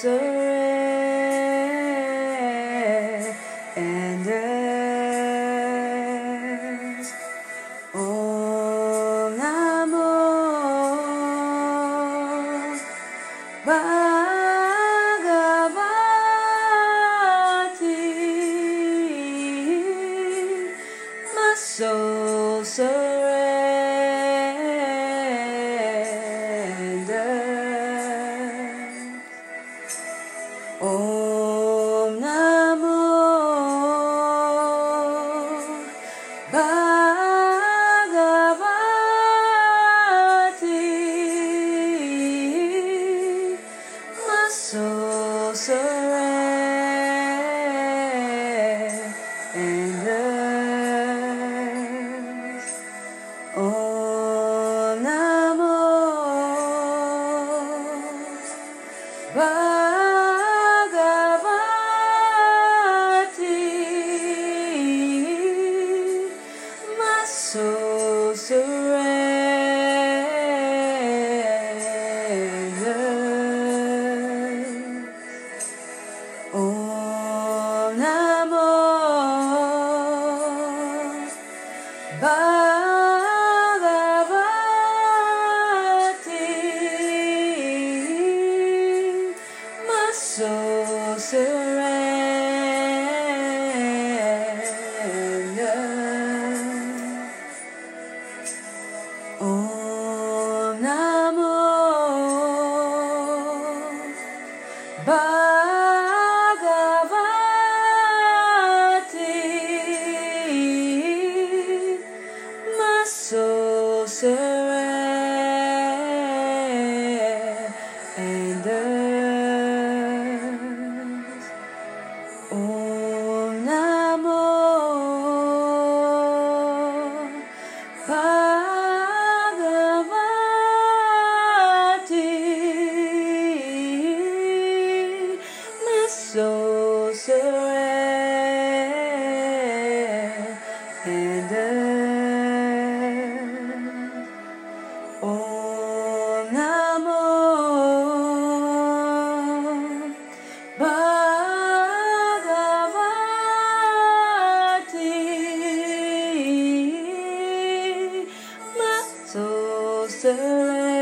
surrenders. All amor. Bhagavati, my soul surrenders. so, so. wonders. Om My soul closer.